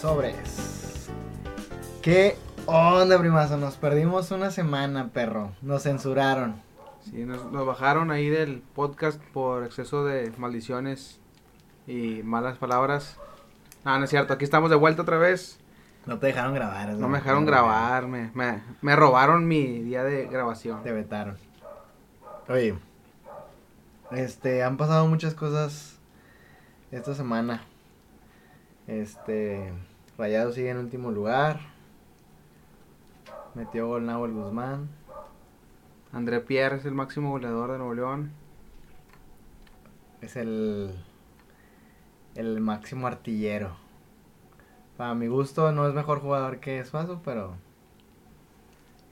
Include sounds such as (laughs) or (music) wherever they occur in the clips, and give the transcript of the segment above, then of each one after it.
Sobres. ¿Qué onda, primazo? Nos perdimos una semana, perro. Nos censuraron. Sí, nos, nos bajaron ahí del podcast por exceso de maldiciones y malas palabras. Ah, no es cierto, aquí estamos de vuelta otra vez. No te dejaron grabar. No me dejaron grabar, me, me, me robaron mi día de grabación. Te vetaron. Oye, este, han pasado muchas cosas esta semana. Este, Rayado sigue en último lugar. Metió gol Nahuel Guzmán. André Pierre es el máximo goleador de Nuevo León. Es el, el máximo artillero. Para mi gusto no es mejor jugador que Suazo, pero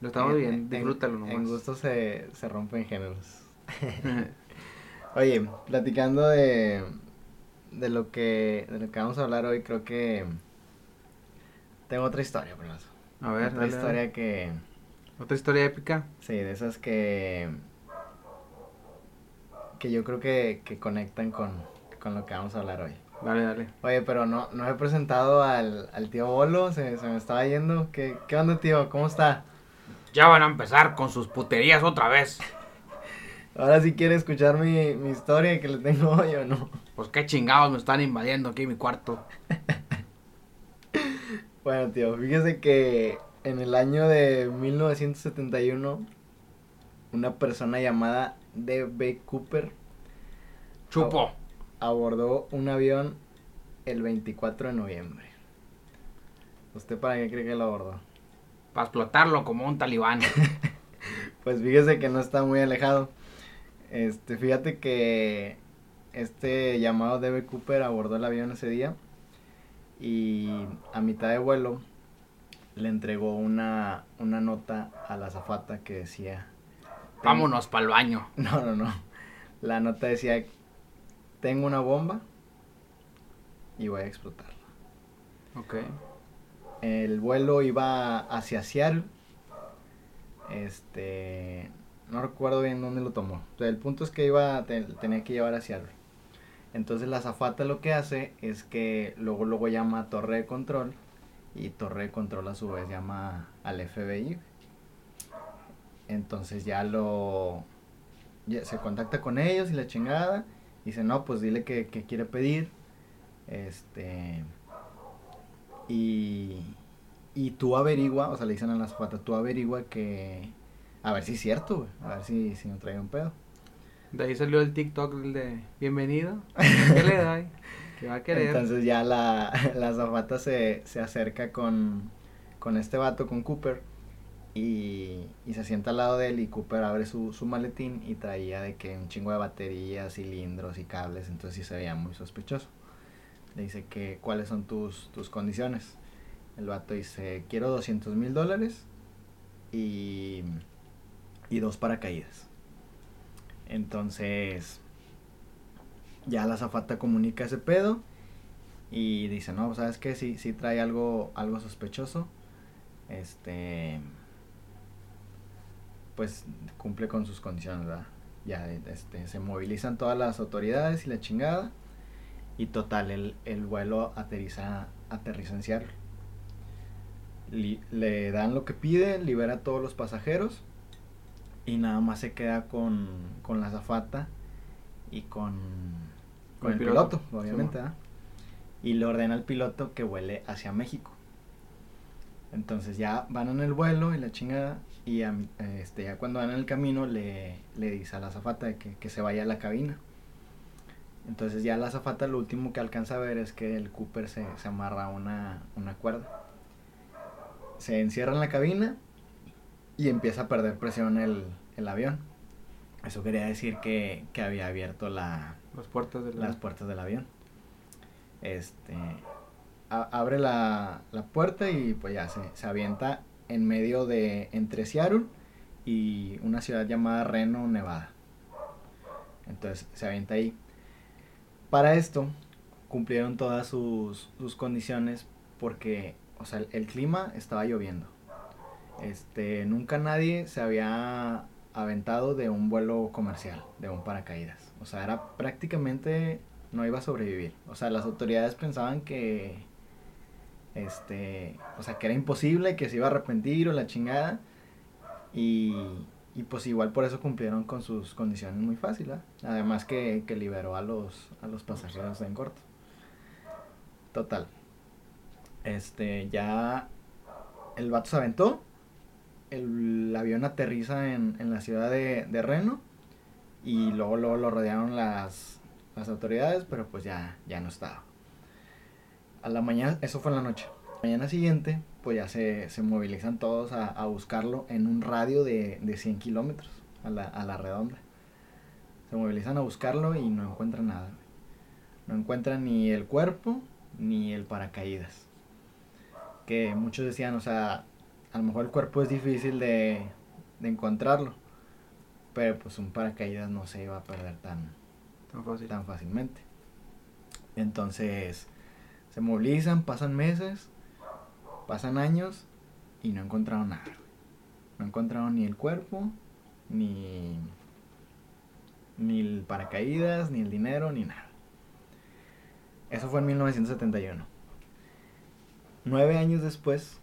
Lo estamos en- bien, en- disfrútalo nomás. En gusto se, se rompen géneros. (laughs) (laughs) Oye, platicando de, de lo que de lo que vamos a hablar hoy, creo que tengo otra historia, primazo. A ver, otra dale, historia dale. que Otra historia épica. sí, de esas que que yo creo que, que conectan con, con lo que vamos a hablar hoy. Dale, dale. Oye, pero no, no he presentado al, al tío Bolo, se, se me estaba yendo. ¿Qué, ¿Qué onda, tío? ¿Cómo está? Ya van a empezar con sus puterías otra vez. (laughs) Ahora sí quiere escuchar mi, mi historia que le tengo hoy o no. Pues qué chingados me están invadiendo aquí en mi cuarto. (laughs) Bueno, tío, fíjese que en el año de 1971, una persona llamada D.B. Cooper Chupo. abordó un avión el 24 de noviembre. ¿Usted para qué cree que lo abordó? Para explotarlo como un talibán. (laughs) Pues fíjese que no está muy alejado. Este, fíjate que este llamado D.B. Cooper abordó el avión ese día y a mitad de vuelo le entregó una, una nota a la azafata que decía... Vámonos para el baño. (laughs) No, no, no. La nota decía, tengo una bomba y voy a explotarla. Ok. El vuelo iba hacia Seattle. Este. No recuerdo bien dónde lo tomó. O sea, el punto es que iba te- tenía que llevar a Seattle. Entonces la azafata lo que hace es que luego luego llama a torre de control y torre de control a su vez llama al FBI. Entonces ya lo se contacta con ellos y la chingada dice, "No, pues dile que, que quiere pedir." Este y, y tú averigua, o sea, le dicen a las patas, tú averigua que... A ver si es cierto. A ver si, si no trae un pedo. De ahí salió el TikTok de bienvenido. ¿Qué le da? ¿Qué va a querer? Entonces ya la, (laughs) la azafata se, se acerca con, con este vato, con Cooper. Y, y se sienta al lado de él y Cooper abre su, su maletín y traía de que un chingo de baterías, cilindros y cables. Entonces sí se veía muy sospechoso. Le dice que cuáles son tus, tus condiciones. El vato dice, quiero 200 mil dólares y, y dos paracaídas. Entonces, ya la azafata comunica ese pedo y dice, no, ¿sabes qué? Sí, sí trae algo, algo sospechoso. Este, pues cumple con sus condiciones. Ya este, se movilizan todas las autoridades y la chingada. Y total, el, el vuelo aterriza, aterriza en Seattle. Le dan lo que pide, libera a todos los pasajeros y nada más se queda con, con la azafata y con, con el, El piloto, piloto, obviamente. Y le ordena al piloto que vuele hacia México. Entonces ya van en el vuelo y la chingada. Y a este, ya cuando van en el camino le, le dice a la azafata que, que se vaya a la cabina. Entonces ya la azafata lo último que alcanza a ver es que el Cooper se, se amarra una, una cuerda. Se encierra en la cabina y empieza a perder presión el, el avión. Eso quería decir que, que había abierto la, Las puertas del avión. Este a- abre la, la puerta y pues ya se, se avienta en medio de entre Seattle y una ciudad llamada Reno, Nevada. Entonces se avienta ahí. Para esto cumplieron todas sus, sus condiciones porque, o sea, el, el clima estaba lloviendo. Este, nunca nadie se había aventado de un vuelo comercial, de un paracaídas. O sea, era prácticamente no iba a sobrevivir. O sea, las autoridades pensaban que este, o sea, que era imposible, que se iba a arrepentir o la chingada. Y, y pues igual por eso cumplieron con sus condiciones muy fácil, ¿verdad? Además que, que liberó a los, a los pasajeros en corto. Total. Este, ya el vato se aventó. El, avión aterriza en, en la ciudad de, de Reno. Y luego, luego lo rodearon las, las autoridades, pero pues ya, ya no estaba. A la mañana, eso fue en la noche. mañana siguiente, pues ya se, se movilizan todos a, a, buscarlo en un radio de, de 100 kilómetros a la, a la redonda. Se movilizan a buscarlo y no encuentran nada. No encuentran ni el cuerpo ni el paracaídas. Que muchos decían, o sea, a lo mejor el cuerpo es difícil de, de encontrarlo. Pero pues un paracaídas no se iba a perder tan, Tan fácil. tan fácilmente. Entonces, se movilizan, pasan meses, pasan años y no encontraron nada. No encontraron ni el cuerpo, ni, ni el paracaídas, ni el dinero, ni nada. Eso fue en 1971. Nueve años después,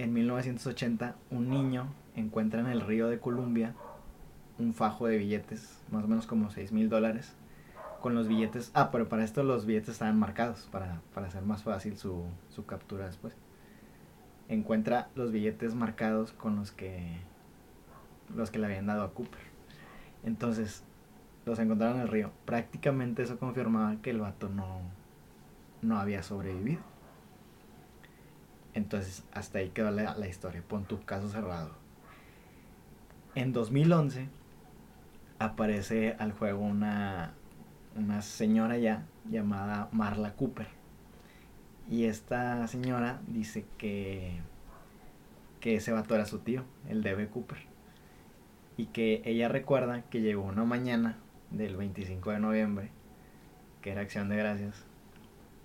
en 1980, un niño encuentra en el río de Columbia un fajo de billetes, más o menos como 6 mil dólares, con los billetes. Ah, pero para esto los billetes estaban marcados, para, para hacer más fácil su, su captura después. Encuentra los billetes marcados con los que, los que le habían dado a Cooper. Entonces, los encontraron en el río. Prácticamente eso confirmaba que el vato no, no había sobrevivido. Entonces, hasta ahí quedó la, la historia. Pon tu caso cerrado. En 2011 aparece al juego una, una señora ya llamada Marla Cooper. Y esta señora dice que, que ese vato era su tío, el D.B. Cooper. Y que ella recuerda que llegó una mañana del 25 de noviembre, que era acción de gracias.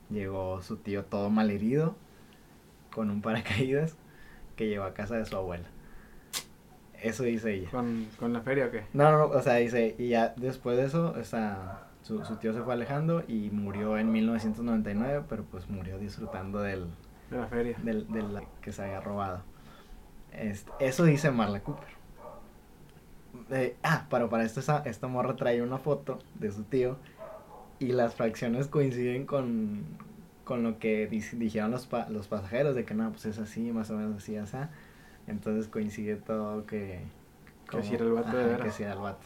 Llegó su tío todo malherido, con un paracaídas, que llegó a casa de su abuela. Eso dice ella. ¿Con, ¿Con la feria o qué? No, no, o sea, dice, y ya después de eso, o sea, su, su tío se fue alejando y murió en 1999, pero pues murió disfrutando del, De la feria. del, de la que se había robado. Este, eso dice Marla Cooper. Eh, ah, pero para esto esa, esta morra trae una foto de su tío y las fracciones coinciden con, con lo que di- dijeron los, pa- los pasajeros, de que no, pues es así, más o menos así, así. Entonentonces coincide todo que... Que sí era el vato de ajá, veras. Que sí era el vato.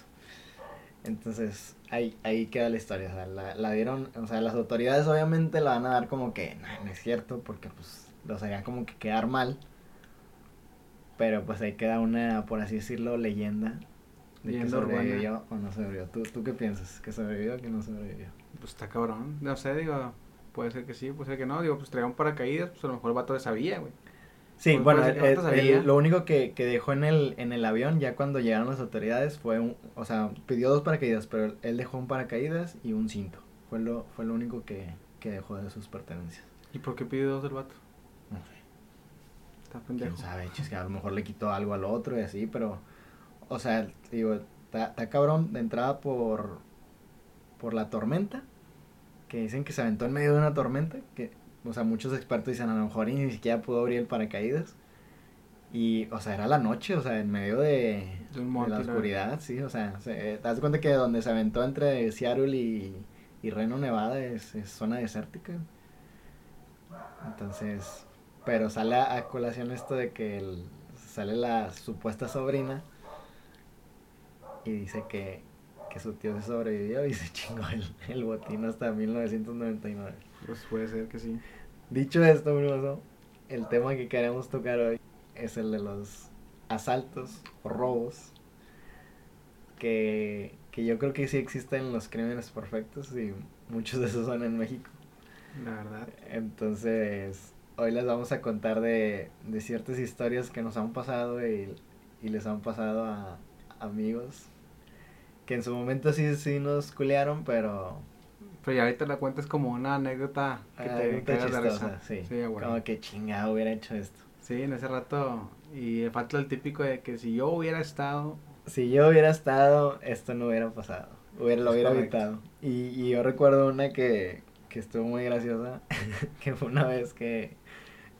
Entonces, ahí, ahí queda la historia. O sea, la, la dieron, o sea, las autoridades obviamente la van a dar como que, no, no es cierto, porque pues los harían como que quedar mal. Pero pues ahí queda una, por así decirlo, leyenda de Leyenda que urbana. sobrevivió o no sobrevivió. ¿Tú, ¿Tú qué piensas? ¿Que sobrevivió o que no sobrevivió? Pues está cabrón. No sé, digo, puede ser que sí, puede ser que no. Digo, pues traía un paracaídas, pues a lo mejor el vato le sabía, güey. Sí, Pues, bueno, el el- el- sabía. lo único que, que dejó en el, en el avión ya cuando llegaron las autoridades fue un, o sea, pidió dos paracaídas, pero él dejó un paracaídas y un cinto. Fue lo, fue lo único que, que dejó de sus pertenencias. ¿Y por qué pide dos del vato? No sé. Está pendejo. quién sabe, chis, que a lo mejor le quitó algo al otro y así, pero, o sea, digo, está cabrón de entrada por, por la tormenta, que dicen que se aventó en medio de una tormenta, que, o sea, muchos expertos dicen a lo mejor y ni siquiera pudo abrir el paracaídas. Y, o sea, era la noche, o sea, en medio de, la oscuridad, sí, o sea, se, te das cuenta que donde se aventó entre Seattle y, y Reno, Nevada, es, es zona desértica. Entonces, pero sale a, a colación esto de que el- sale la supuesta sobrina y dice que, que su tío se sobrevivió y se (laughs) chingó el, el botín hasta 1999. Pues puede ser que sí. Dicho esto, Bruno, el tema que queremos tocar hoy es el de los asaltos o robos que, que yo creo que sí existen los crímenes perfectos y muchos de esos son en México. La verdad. Entonces, hoy les vamos a contar de, de ciertas historias que nos han pasado y, y les han pasado a amigos que en su momento sí, sí nos culearon, pero Pero ya ahorita la cuentas como una anécdota que ah, te risa. chistosa, sí. Sí. Como que chingado hubiera hecho esto. Sí, en ese rato. Y falta el típico de que si yo hubiera estado. Si yo hubiera estado, esto no hubiera pasado. Hubiera, lo hubiera evitado. Y, y yo recuerdo una que, que estuvo muy graciosa, (laughs) que fue una vez que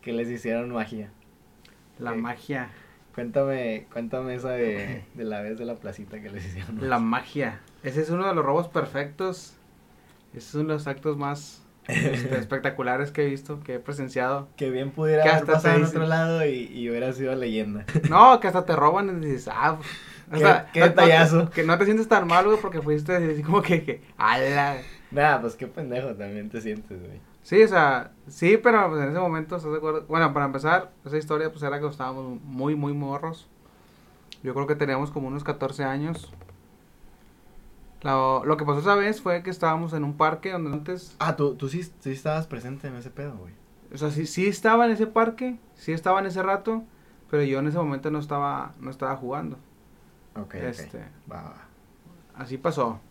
que les hicieron magia. La magia. Cuéntame, cuéntame esa de, de la vez de la placita que les hicieron. La magia. Ese es uno de los robos perfectos. Ese es uno de los actos más este, (laughs) espectaculares que he visto, que he presenciado. Que bien pudiera Que haber hasta pasado en otro lado y, y hubiera sido leyenda. (laughs) No, que hasta te roban y dices, ah, o Qué- sea, qué detallazo. que no te sientes tan mal, güey, porque fuiste así como que, que ala. Nada, pues qué pendejo también te sientes, güey. Sí, o sea, sí, pero pues, en ese momento, ¿estás de acuerdo? Bueno, para empezar, esa historia pues era que estábamos muy, muy morros. Yo creo que teníamos como unos 14 años. Lo, lo que pasó esa vez fue que estábamos en un parque donde antes, Ah, tú, tú sí, sí estabas presente en ese pedo, güey. o sea, sí, sí estaba en ese parque, sí estaba en ese rato, pero yo en ese momento no estaba, no estaba jugando. Ok, Este, va. Así pasó.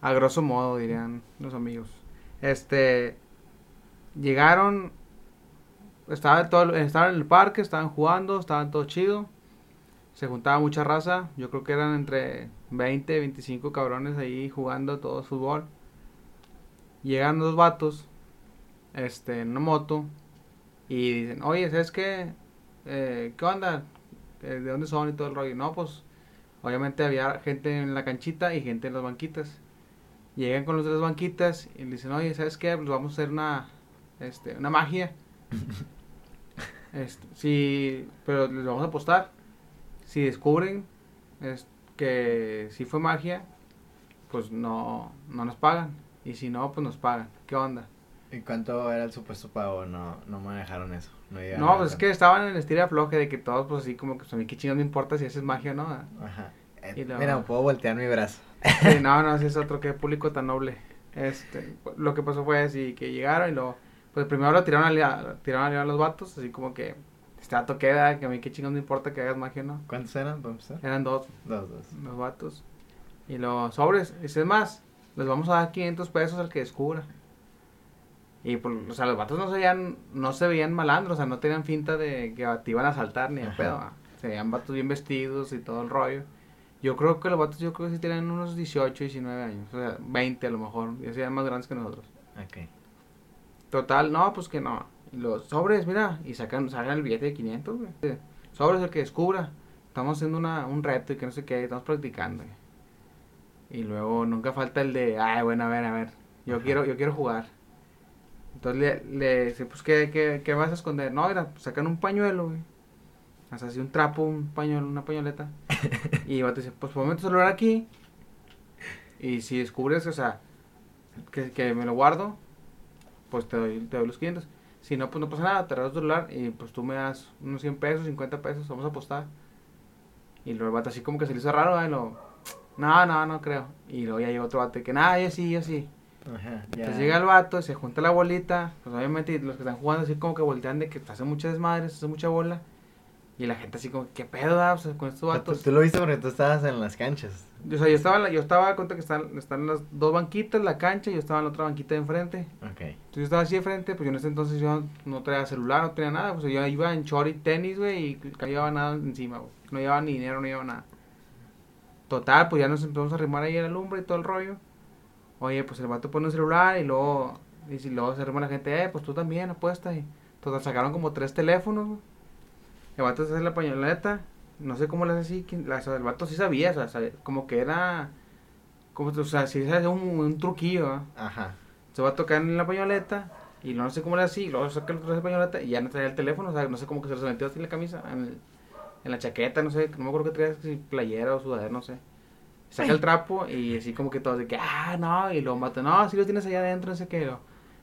A grosso modo, dirían los amigos. Este. Llegaron. Estaba todo, estaban en el parque, estaban jugando, estaban todo chido. Se juntaba mucha raza. Yo creo que eran entre 20, 25 cabrones ahí jugando todo fútbol. Llegan dos vatos. Este, en una moto. Y dicen, oye, ¿sabes qué? Eh, ¿Qué onda? Eh, ¿De dónde son y todo el rollo? No, pues Obviamente había gente en la canchita y gente en las banquitas. Llegan con los de las banquitas y le dicen, oye, ¿sabes qué? Pues vamos a hacer una, este, una magia. Este, sí, pero les vamos a apostar. Si descubren es, que si fue magia, pues no, no nos pagan. Y si no, pues nos pagan. ¿Qué onda? ¿Y cuánto era el supuesto pago? No, no manejaron eso. No, No, pues es que estaban en el estira floje de que todos, pues así como que, pues a mí qué chingados me importa si haces magia o no. Ajá. Eh, Y Mira, puedo voltear mi brazo. Sí, no, no, (laughs) ese es otro que público tan noble. Este, lo que pasó fue así, que llegaron y luego, pues primero lo tiraron a liar, tiraron a liar a los vatos, así como que, este dato queda, que a mí qué chingón me importa que hagas magia, ¿no? ¿Cuántos eran? Eran dos, Dos, dos. los vatos. Y los sobres, y es más, les vamos a dar 500 pesos al que descubra. Y pues, o sea, los vatos no se veían, no se veían malandros, o sea, no tenían finta de que te iban a asaltar ni de pedo. Se veían vatos bien vestidos y todo el rollo. Yo creo que los vatos, yo creo que sí tenían unos 18, 19 años, o sea, 20 a lo mejor, ya serían más grandes que nosotros. Ok. Total, no, pues que no. Los sobres, mira, y sacan, sacan el billete de 500, güey. Sobres el que descubra. Estamos haciendo una, un reto y que no sé qué, estamos practicando. güey. Y luego nunca falta el de, ay, bueno, a ver, a ver, yo Ajá. quiero, yo quiero jugar. Entonces le, le dice, pues, ¿qué, qué, qué vas a esconder? No, mira, pues, sacan un pañuelo, güey. O sea, así un trapo, un pañuelo, una pañoleta. (laughs) y el vato dice, pues, ponme tu celular aquí. Y si descubres, o sea, que, que me lo guardo, pues te doy, te doy los 500. Si no, pues no pasa nada, te regalo tu celular y pues tú me das unos 100 pesos, 50 pesos, vamos a apostar. Y luego el vato así como que se le hizo raro, ¿eh? Lo, no, no, no creo. Y luego ya llega otro vato que, nada, yo sí, yo sí. Ajá. Ya. Entonces llega el vato, se junta la bolita, pues obviamente los que están jugando así como que voltean de que hacen muchas desmadres, hacen mucha bola. Y la gente así como, ¿qué pedo, da? O sea, con estos sea, tú, vatos. tú lo viste porque tú estabas en las canchas. O sea, yo estaba, en yo estaba, cuenta que están, están las dos banquitas, la cancha, y yo estaba en la otra banquita de enfrente. Ok. Entonces yo estaba así de frente, pues yo en ese entonces yo no traía celular, no tenía nada, pues yo iba en short y tenis, güey, y no llevaba nada encima, güey. No llevaba ni dinero, no llevaba nada. Total, pues ya nos empezamos a arrimar ahí a la lumbre y todo el rollo. Oye, pues el vato pone un celular y luego, y si luego se arrima la gente, eh, pues tú también apuesta. Y total, sacaron como tres teléfonos, güey. El vato se hace la pañoleta, no sé cómo le hace así, la- el vato sí sabía, o sea, como que era, como, o sea, sí sabía un, un truquillo. Ajá. se va a tocar en la pañoleta y no sé cómo le así, luego saca el otro de la pañoleta y ya no traía el teléfono, o sea, no sé cómo que se lo metió así en la camisa, en, el- en la chaqueta, no sé, no me acuerdo que traía, si playera o sudadera, no sé. Saca el trapo y así como que todos de que, ah, no, y lo mata, no, si los tienes allá adentro, no sé qué,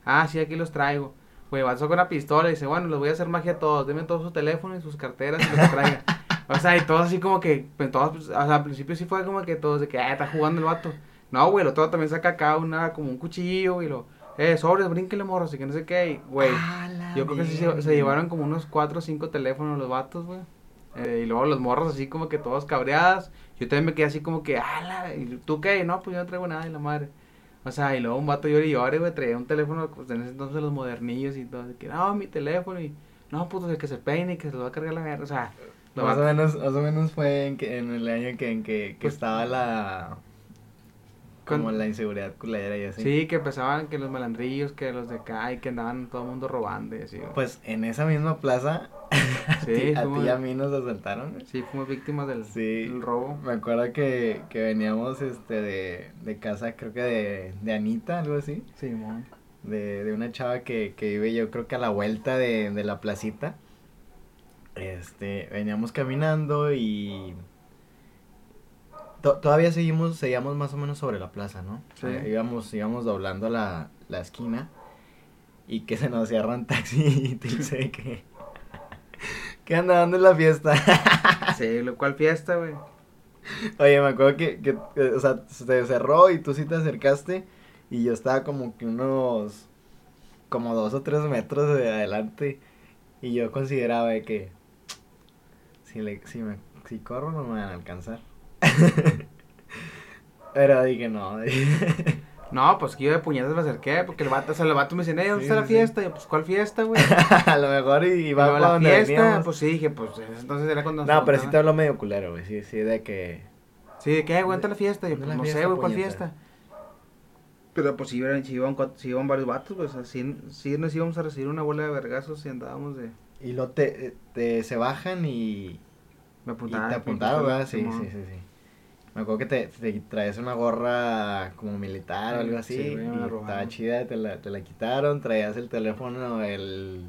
ah, sí, aquí los traigo. Güey, va con una pistola y dice, bueno, les voy a hacer magia a todos, denme todos sus teléfonos y sus carteras y lo que traigan. o sea, y todos así como que, pues, todos, pues, o sea, al principio sí fue como que todos de que, ah, está jugando el vato. No, güey, lo todo también saca acá una, como un cuchillo y lo, eh, sobres, brínquele morro, así que no sé qué, y, güey. Ah, Yo creo que sí se, se llevaron como unos 4 o 5 teléfonos los vatos, güey. Eh, y luego los morros así como que todos cabreadas. Yo también me quedé así como que, ah, la- ¿y tú qué? No, pues yo no traigo nada y la madre. O sea, y luego un vato llore y llore, güey, traía un teléfono, pues en ese entonces los modernillos y todo. De que, no, mi teléfono y, no, pues el que se peine y que se lo va a cargar la verga. O sea, los Más o, menos, más o menos fue en, que, en el año que, en que, que Pues- estaba la... como Con- la inseguridad culera y así. Sí, que empezaban que los malandrillos, que los de acá y que andaban todo el mundo robando y así. güey. Pues en esa misma plaza, (laughs) Sí, a ti y a mí nos asaltaron. güey. Sí, fuimos víctimas del, Sí. del robo. Me acuerdo que, que veníamos este de, de casa, creo que de, de Anita, algo así. Sí, mon. De, de una chava que, que vive yo creo que a la vuelta de, de la placita. Este, veníamos caminando y to- todavía seguimos, seguíamos más o menos sobre la plaza, ¿no? Sí. Íbamos, íbamos doblando la, la esquina y que se nos cierra un taxi (laughs) y te dice (laughs) que, que anda dando la fiesta. (laughs) Sí, lo cual fiesta, güey. Oye, me acuerdo que, que, que, o sea, se cerró y tú sí te acercaste y yo estaba como que unos, como dos o tres metros de adelante y yo consideraba de que si, le, si, me, si corro no me van a alcanzar. (laughs) Pero dije no. No, pues que yo de puñetas me acerqué, porque el vato, o sea, el vato me dice, "Eh, ¿dónde Sí, está la sí, fiesta? Y yo, pues, ¿cuál fiesta, güey? (laughs) a lo mejor y, y va para la donde fiesta, veníamos. pues sí, dije, pues, entonces era cuando... no, pero sí te habló medio culero, güey. Sí, sí, de que. Sí, ¿de qué? ¿Aguanta la fiesta? Y yo, ¿Dónde pues, la no sé, fiesta, güey, ¿cuál fiesta? Pero pues si iban, si iban, si iban varios vatos, pues así, sí nos íbamos a recibir una bola de vergazos y andábamos de... Y lo te, te se bajan y, Me Y apuntaron. te apuntaron, ¿verdad? Sí, sí, sí, sí. Me acuerdo que te, te traes una gorra como militar o algo así. Sí, güey, y estaba chida, te la, te la quitaron. Traías el teléfono, el,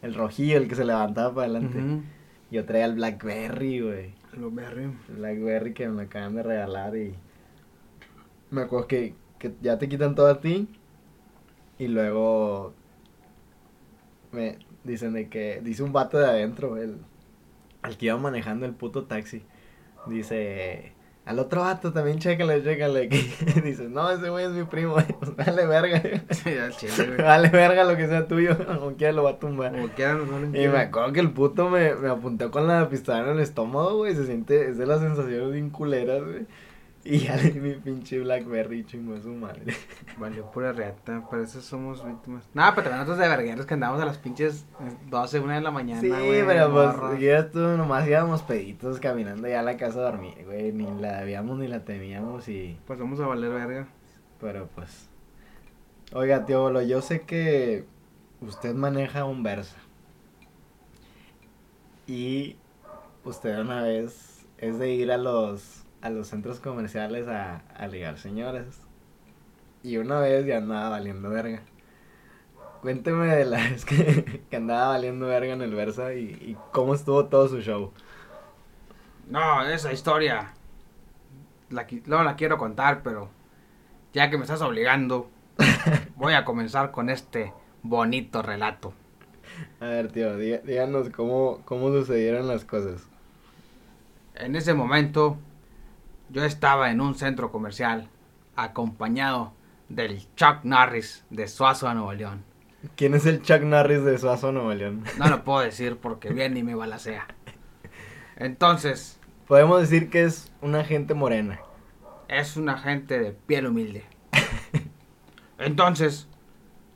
el rojillo, el que se levantaba para adelante. Yo traía el Blackberry, güey. Lo berry. El Blackberry que me acaban de regalar y... Me acuerdo que, que ya te quitan todo a ti. Y luego... Me dicen de que... Dice un vato de adentro, el... El que iba manejando el puto taxi. Dice... Al otro vato también chécale, chécale. Que (laughs) dices, no, ese güey es mi primo. Pues (laughs) vale verga. Sí, al chile, güey. (laughs) vale verga lo que sea tuyo. Como quiera lo va a tumbar. Como Y quiera. me acuerdo que el puto me, me apuntó con la pistola en el estómago, güey. Se siente, es de las sensaciones bien culeras, güey. (laughs) Y ya le di mi pinche Blackberry chingó a su madre. (laughs) Valió pura reata, por eso somos víctimas. Nada, pero también nosotros de vergueros que andamos a las pinches eh, 12, 1 de la mañana, sí, güey. pero pues, ya tú nomás íbamos peditos caminando ya a la casa a dormir, güey. Ni la debíamos ni la teníamos y. Pues vamos a valer verga. Pero pues. Oiga, tío Bolo, yo sé que usted maneja un Versa. Y usted una vez es de ir a los a los centros comerciales a, a ligar señoras. Y una vez ya andaba valiendo verga. Cuénteme de la (laughs) vez que, que andaba valiendo verga en el Versa y, y cómo estuvo todo su show. No, esa historia. La, no la quiero contar, pero ya que me estás obligando, (laughs) voy a comenzar con este bonito relato. A ver, tío, díganos cómo, cómo sucedieron las cosas. En ese momento, yo estaba en un centro comercial acompañado del Chuck Norris de Suazo, Nuevo León. ¿Quién es el Chuck Norris de Suazo, Nuevo León? No lo puedo decir porque bien y me balacea. Entonces, Podemos decir que es una gente morena. es una gente de piel humilde. Entonces,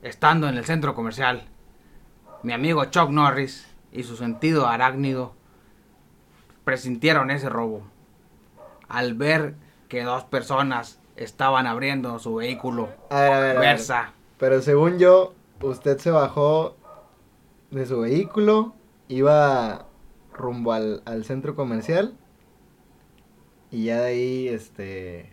estando en el centro comercial, mi amigo Chuck Norris y su sentido arácnido presintieron ese robo. Al ver que dos personas estaban abriendo su vehículo A ver, a ver, a ver. Pero según yo, usted se bajó de su vehículo, iba rumbo al, al centro comercial y ya de ahí, este,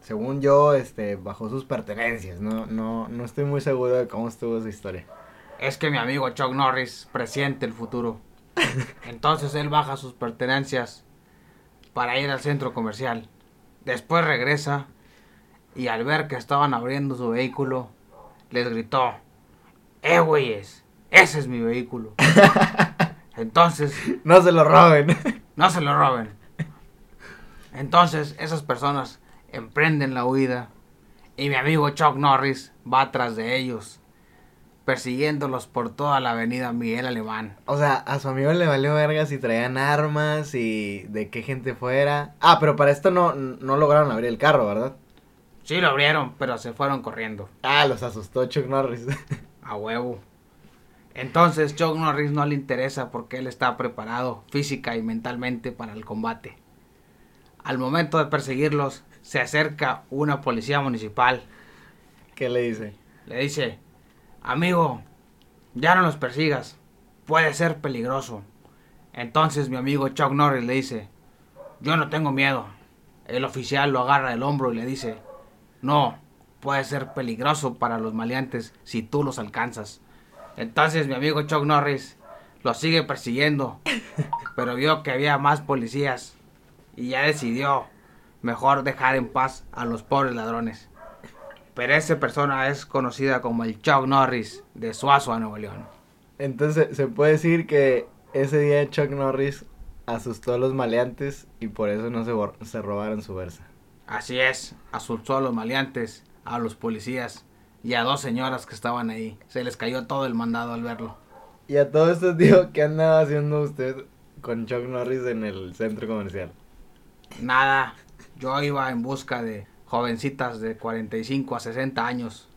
según yo, este, bajó sus pertenencias. No, no, no estoy muy seguro de cómo estuvo esa historia. Es que mi amigo Chuck Norris presiente el futuro. (laughs) Entonces él baja sus pertenencias para ir al centro comercial. Después regresa y al ver que estaban abriendo su vehículo, les gritó, ¡Eh, güeyes! Ese es mi vehículo. (laughs) Entonces, No se lo roben. (laughs) no se lo roben. Entonces, esas personas emprenden la huida y mi amigo Chuck Norris va atrás de ellos, persiguiéndolos por toda la avenida Miguel Alemán. O sea, a su amigo le valió verga si traían armas y de qué gente fuera. Ah, pero para esto no, no lograron abrir el carro, ¿verdad? Sí lo abrieron, pero se fueron corriendo. Ah, los asustó Chuck Norris. (laughs) A huevo. Entonces Chuck Norris no le interesa porque él está preparado física y mentalmente para el combate. Al momento de perseguirlos, se acerca una policía municipal. ¿Qué le dice? Le dice, amigo, ya no los persigas, puede ser peligroso. Entonces mi amigo Chuck Norris le dice, yo no tengo miedo. El oficial lo agarra del hombro y le dice, no, puede ser peligroso para los maleantes si tú los alcanzas. Entonces mi amigo Chuck Norris lo sigue persiguiendo, (laughs) pero vio que había más policías y ya decidió mejor dejar en paz a los pobres ladrones. Pero esa persona es conocida como el Chuck Norris de Suazo a Nuevo León. Entonces, se puede decir que ese día Chuck Norris asustó a los maleantes y por eso no se, se robaron su versa. Así es, asustó a los maleantes, a los policías y a dos señoras que estaban ahí. Se les cayó todo el mandado al verlo. Y a todo esto, tío, (laughs) ¿qué andaba haciendo usted con Chuck Norris en el centro comercial? Nada, yo iba en busca de jovencitas de 45 a 60 años.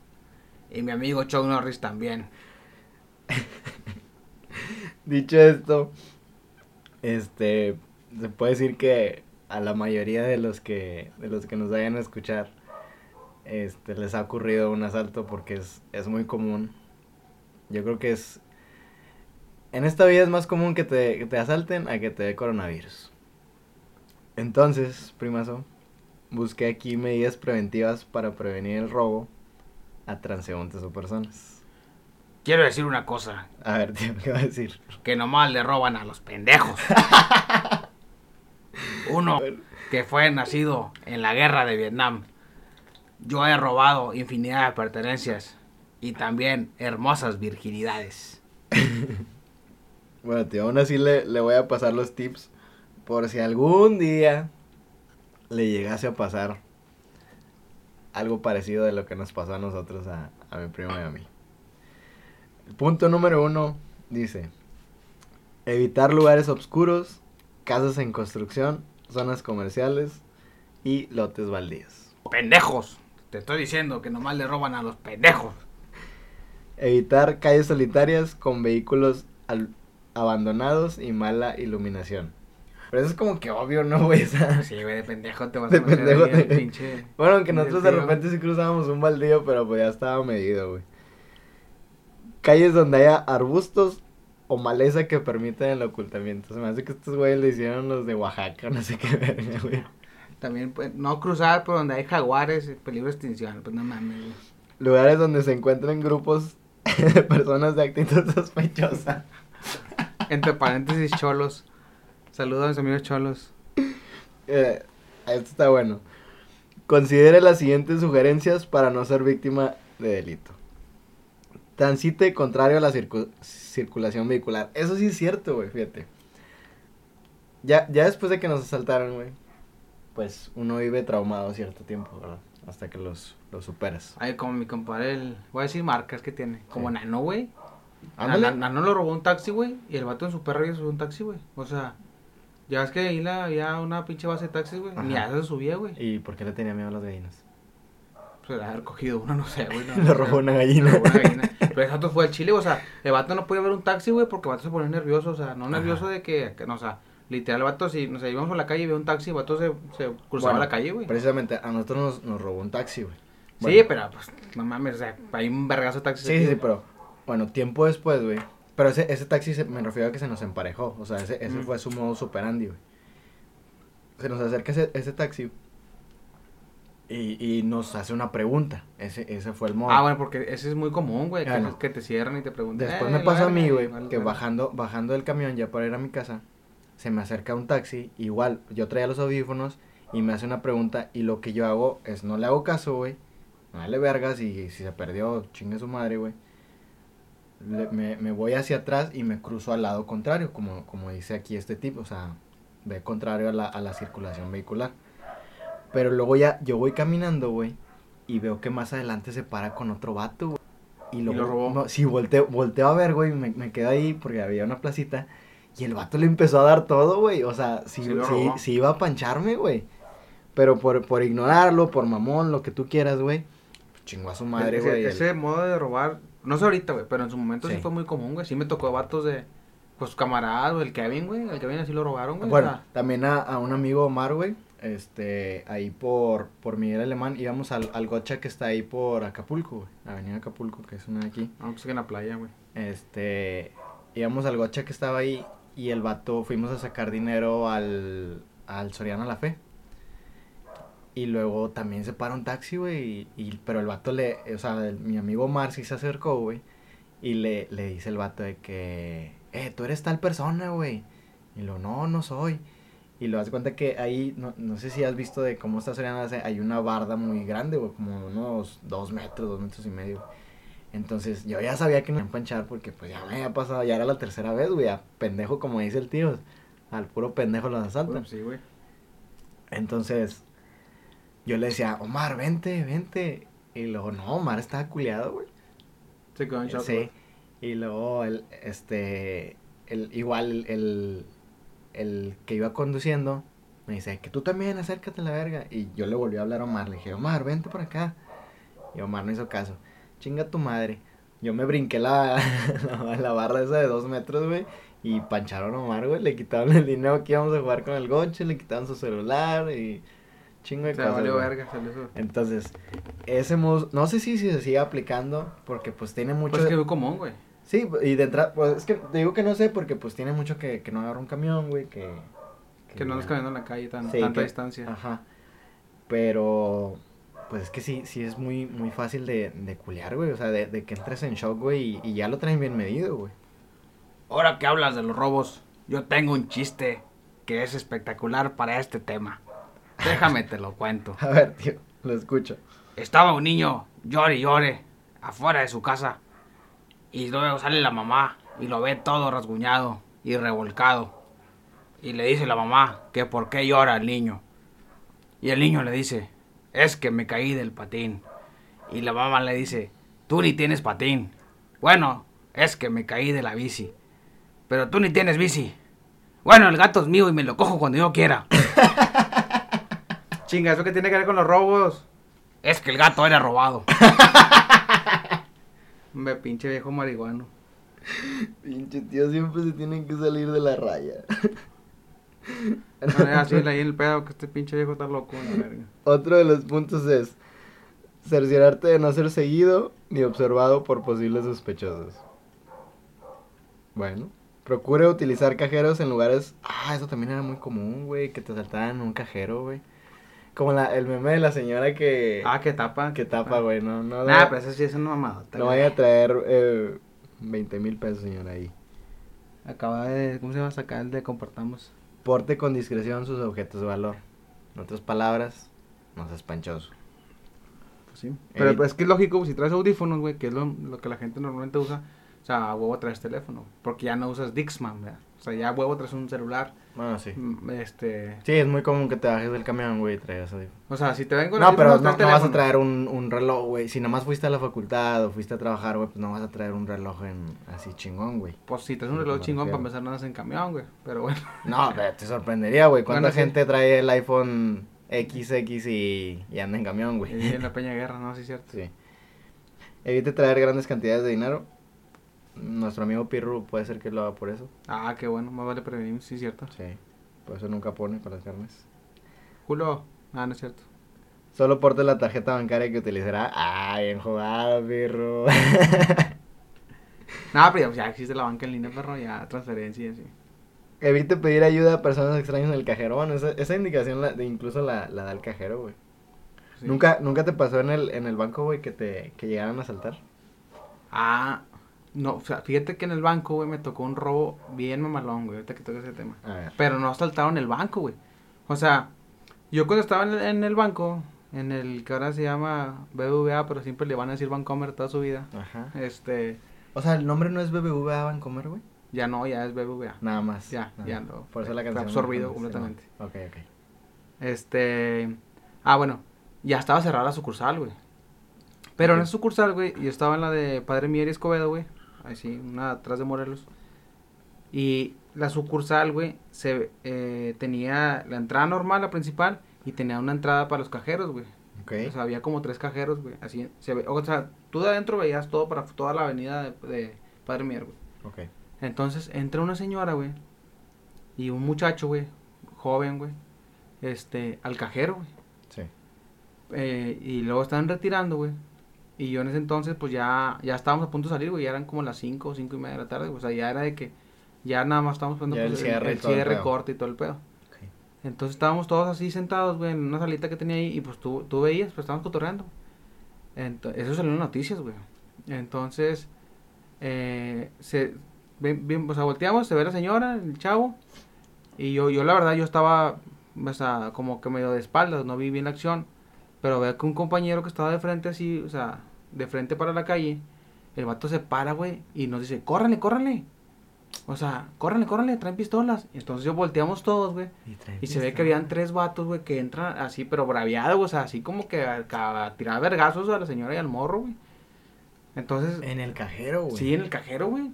Y mi amigo Chuck Norris también. (laughs) Dicho esto, este, se puede decir que a la mayoría de los que, de los que nos vayan a escuchar, este, les ha ocurrido un asalto porque es, es muy común. Yo creo que es, en esta vida es más común que te, que te asalten a que te dé coronavirus. Entonces, primazo, busqué aquí medidas preventivas para prevenir el robo a transeúntes o personas. Quiero decir una cosa. A ver, tío, ¿qué va a decir? Que nomás le roban a los pendejos. (laughs) Uno que fue nacido en la guerra de Vietnam. Yo he robado infinidad de pertenencias y también hermosas virginidades. (laughs) bueno, tío, aún así le, le voy a pasar los tips por si algún día le llegase a pasar algo parecido de lo que nos pasó a nosotros, a, mi primo y a mí. El punto número uno dice, evitar lugares oscuros, casas en construcción, zonas comerciales y lotes baldíos. Pendejos, te estoy diciendo que nomás le roban a los pendejos. Evitar calles solitarias con vehículos abandonados y mala iluminación. Pero eso es como que obvio, ¿no, güey? Sí, güey, de pendejo te vas a meter pendejo pinche... Bueno, aunque nosotros de repente sí cruzábamos un baldío, pero pues ya estaba medido, güey. Calles donde haya arbustos o maleza que permiten el ocultamiento. Se me hace que estos güeyes le hicieron los de Oaxaca, no sé qué verga, güey. También, pues, no cruzar por donde hay jaguares, peligro de extinción, pues no mames, güey. Lugares donde se encuentran grupos (laughs) de personas de actitud sospechosa. Entre paréntesis, cholos. Saludos a mis amigos cholos. (laughs) Eh, esto está bueno. Considere las siguientes sugerencias para no ser víctima de delito. Transite contrario a la circulación vehicular. Eso sí es cierto, güey, fíjate. Ya, ya después de que nos asaltaron, güey, pues uno vive traumado cierto tiempo, ¿verdad? Hasta que los, los superas. Ay, como mi compadre, el, voy a decir marcas que tiene. Como Nano, güey. Nano lo robó un taxi, güey. Y el vato en su perro subió un taxi, güey. O sea, ya es que ahí la, había una pinche base de taxis, güey. Ni a eso subía, güey. ¿Y por qué le tenía miedo a las gallinas? Pues haber cogido uno, no sé, güey. No, (laughs) le robó una gallina. Robó una gallina. Pero el vato fue al Chile, o sea, el vato no podía ver un taxi, güey, porque el vato se ponía nervioso, o sea, no nervioso de que, no, o sea, literal, el vato, si, no sé, íbamos por la calle y veo un taxi, el vato se, se cruzaba la calle, güey. Precisamente, a nosotros nos, nos robó un taxi, güey. sí, pero, pues, no mames, o sea, hay un vergazo de taxi. Sí, sí, pero, bueno, tiempo después, güey. Pero ese, ese taxi me refiero a que se nos emparejó, o sea, ese, ese fue su modo superandi, güey se nos acerca ese, ese taxi y, y, nos hace una pregunta. Ese, ese fue el modo. Ah, bueno, porque ese es muy común, güey, que, te cierran y te preguntan. Después me pasa a mí, güey, que bajando, bajando del camión ya para ir a mi casa, se me acerca un taxi, igual, yo traía los audífonos y me hace una pregunta y lo que yo hago es no le hago caso, güey. No le vergas y si se perdió, chingue su madre, güey. Me, me, voy hacia atrás y me cruzo al lado contrario, como, como dice aquí este tipo, o sea, ve contrario a la, a la circulación vehicular. Pero luego ya yo voy caminando, güey, y veo que más adelante se para con otro vato, güey. Y luego, lo robó? sí, volteo, volteo a ver, güey, me, me quedo ahí porque había una placita. Y el vato le empezó a dar todo, güey. O sea, sí, sí, iba a pancharme, güey. Pero por, por ignorarlo, por mamón, lo que tú quieras, güey. Chingó a su madre, güey. Ese, modo de robar, no sé ahorita, güey, pero en su momento sí fue muy común, güey. Sí me tocó vatos de pues camarada, el Kevin, güey. El Kevin así lo robaron, güey. Bueno, también a, a, un amigo Omar, güey. este, ahí por, por Miguel Alemán, íbamos al, al gocha que está ahí por Acapulco, güey. Avenida Acapulco, que es una de aquí. Ah, pues que en la playa, güey. Este, íbamos al gocha que estaba ahí y el vato, fuimos a sacar dinero al, al Soriana La Fe. Y luego también se para un taxi, güey, y, y- pero el vato le, o sea, el- mi amigo Omar sí se acercó, güey, y le, le dice el vato de que, eh, tú eres tal persona, güey. Y lo, no, no soy. Y lo hace cuenta que ahí, no, no sé si has visto de cómo está Soriana, hay una barda muy grande, güey, como unos dos metros, dos metros y medio. Entonces yo ya sabía que no iba a empanchar porque pues ya me había pasado, ya era la tercera vez, güey, a pendejo como dice el tío, al puro pendejo los asaltan. Sí, güey. Entonces yo le decía, Omar, vente, vente. Y luego, no, Omar estaba culiado, güey. Se quedó en shock. Sí. Y luego, el, este, el, igual, el, el que iba conduciendo me dice, que tú también acércate a la verga. Y yo le volví a hablar a Omar, le dije, Omar, vente por acá. Y Omar no hizo caso. Chinga tu madre. Yo me brinqué la, (laughs) la, la barra esa de dos metros, güey. Y pancharon a Omar, güey. Le quitaron el dinero que íbamos a jugar con el goche, le quitaron su celular y chingo de Se cosas. valió verga. Entonces, ese modo, no sé si, si se sigue aplicando, porque pues tiene mucho... Pues es que es común, güey. Sí, y de entrada, pues es que te digo que no sé, porque pues tiene mucho que, que no agarra un camión, güey, que... Que no andas caminando en la calle tan, Sí, tanta que- distancia. Ajá. Pero, pues es que sí, sí es muy, muy fácil de, de culiar, güey, o sea, de, de que entres en shock, güey, y, y ya lo traen bien medido, güey. Ahora que hablas de los robos, yo tengo un chiste que es espectacular para este tema. Déjame te lo cuento. (laughs) A ver, tío, lo escucho. Estaba un niño, llore y llore, afuera de su casa. Y luego sale la mamá y lo ve todo rasguñado y revolcado. Y le dice la mamá que por qué llora el niño. Y el niño le dice, es que me caí del patín. Y la mamá le dice, tú ni tienes patín. Bueno, es que me caí de la bici. Pero tú ni tienes bici. Bueno, el gato es mío y me lo cojo cuando yo quiera. (laughs) Chinga, ¿eso qué tiene que ver con los robos? Es que el gato era robado. (laughs) Me pinche viejo marihuano. Pinche tío, siempre se tienen que salir de la raya. (laughs) No, así ahí el pedo que este pinche viejo está loco, la verga. Otro de los puntos es cerciorarte de no ser seguido ni observado por posibles sospechosos. Bueno, procure utilizar cajeros en lugares... Ah, eso también era muy común, güey, que te saltaran en un cajero, güey. Como la, el meme de la señora que, Ah, que tapa. que tapa, güey, no, no, Nah, pero eso sí es una no vaya a traer eh, 20 mil pesos, señora, ahí. Acaba de. ¿Cómo se llama sacar el de comportamos? Porte con discreción sus objetos de valor. En otras palabras, no seas panchoso. Pues sí. Pero Eh, pues, es que es lógico, si traes audífonos, güey, que es lo, lo que la gente normalmente usa. O sea, a huevo traes teléfono. Porque ya no usas Dixman, ¿verdad? O sea, ya huevo traes un celular. Bueno, sí. mm, Este. Sí, es muy común que te bajes del camión, güey, y traigas audífonos. O sea, si te ven con No, pero no, no vas a traer un, un reloj, güey. Si nomás fuiste a la facultad o fuiste a trabajar, güey, pues no vas a traer un reloj en así chingón, güey. Pues si traes un reloj chingón para empezar, no andas en camión, güey. Pero bueno. No, pero te sorprendería, güey. ¿Cuánta Bueno, sí. gente trae el iPhone XX y, y anda en camión, Y güey? en la (laughs) Peña Guerra, ¿no? Sí, cierto. Sí. Evite traer grandes cantidades de dinero. Nuestro amigo Pirru puede ser que lo haga por eso. Ah, qué bueno, más vale prevenir, sí, es cierto. Sí. Por eso nunca pone para las carnes. Julio. Ah, no es cierto. Solo porte la tarjeta bancaria que utilizará. Ah, bien jugado, Pirru. (laughs) No, pero ya existe la banca en línea, perro, ya transferencia y así. Evite pedir ayuda a personas extrañas en el cajero. Bueno, esa, esa indicación la, de incluso la, la da el cajero, güey. Sí. ¿Nunca, ¿Nunca te pasó en el, en el banco, güey, que te que llegaran a saltar? Ah, no, o sea, fíjate que en el banco, güey, me tocó un robo bien mamalón, güey, ahorita que toca ese tema. A ver. Pero no asaltaron el banco, güey. O sea, yo cuando estaba en el, en el banco, en el que ahora se llama BBVA, pero siempre le van a decir Bancomer toda su vida. Ajá. Este, O sea, el nombre no es BBVA Bancomer, güey. ya no, ya es BBVA. Nada más. Ya, Ajá. ya no. Por eso la canción. absorbido completamente. no. Ok, ok. Este. Ah, bueno. Ya estaba cerrada la sucursal, güey. Pero en esa sucursal, güey, yo estaba en la de Padre Mier y Escobedo, güey. Así, una atrás de Morelos. Y la sucursal, güey, se eh, tenía la entrada normal, la principal, y tenía una entrada para los cajeros, güey. Ok. O sea, había como tres cajeros, güey. Así, se ve, o sea, tú de adentro veías todo para toda la avenida de, de Padre Mier, güey. ok. Entonces entra una señora, güey, y un muchacho, güey, joven, güey, este, al cajero, güey. Sí. Eh, y luego estaban retirando, güey. Y yo en ese entonces, pues ya, ya estábamos a punto de salir, güey. Ya eran como las 5 o 5 y media de la tarde. O sea, ya era de que ya nada más estábamos poniendo Ya el pues, cierre el el cierre, pedo. corte y todo el pedo. Ok. Entonces estábamos todos así sentados, güey, en una salita que tenía ahí. Y pues tú, tú veías, pues estábamos cotorreando. Eso salió en noticias, güey. Entonces, eh, se, ven- ven- o sea, volteamos, se ve la señora, el chavo. Y yo, yo la verdad, yo estaba, o sea, como que medio de espaldas, no vi bien la acción. Pero veo que un compañero que estaba de frente así, o sea, de frente para la calle, el vato se para, güey, y nos dice, córranle, córranle. O sea, córranle, córranle, traen pistolas. Y entonces yo volteamos todos, güey. Y se ve que habían tres vatos, güey, que entran así, pero braviados, o sea, así como que a, a tirar vergazos a la señora y al morro, güey. Entonces, En el cajero, güey. sí, en el cajero, güey.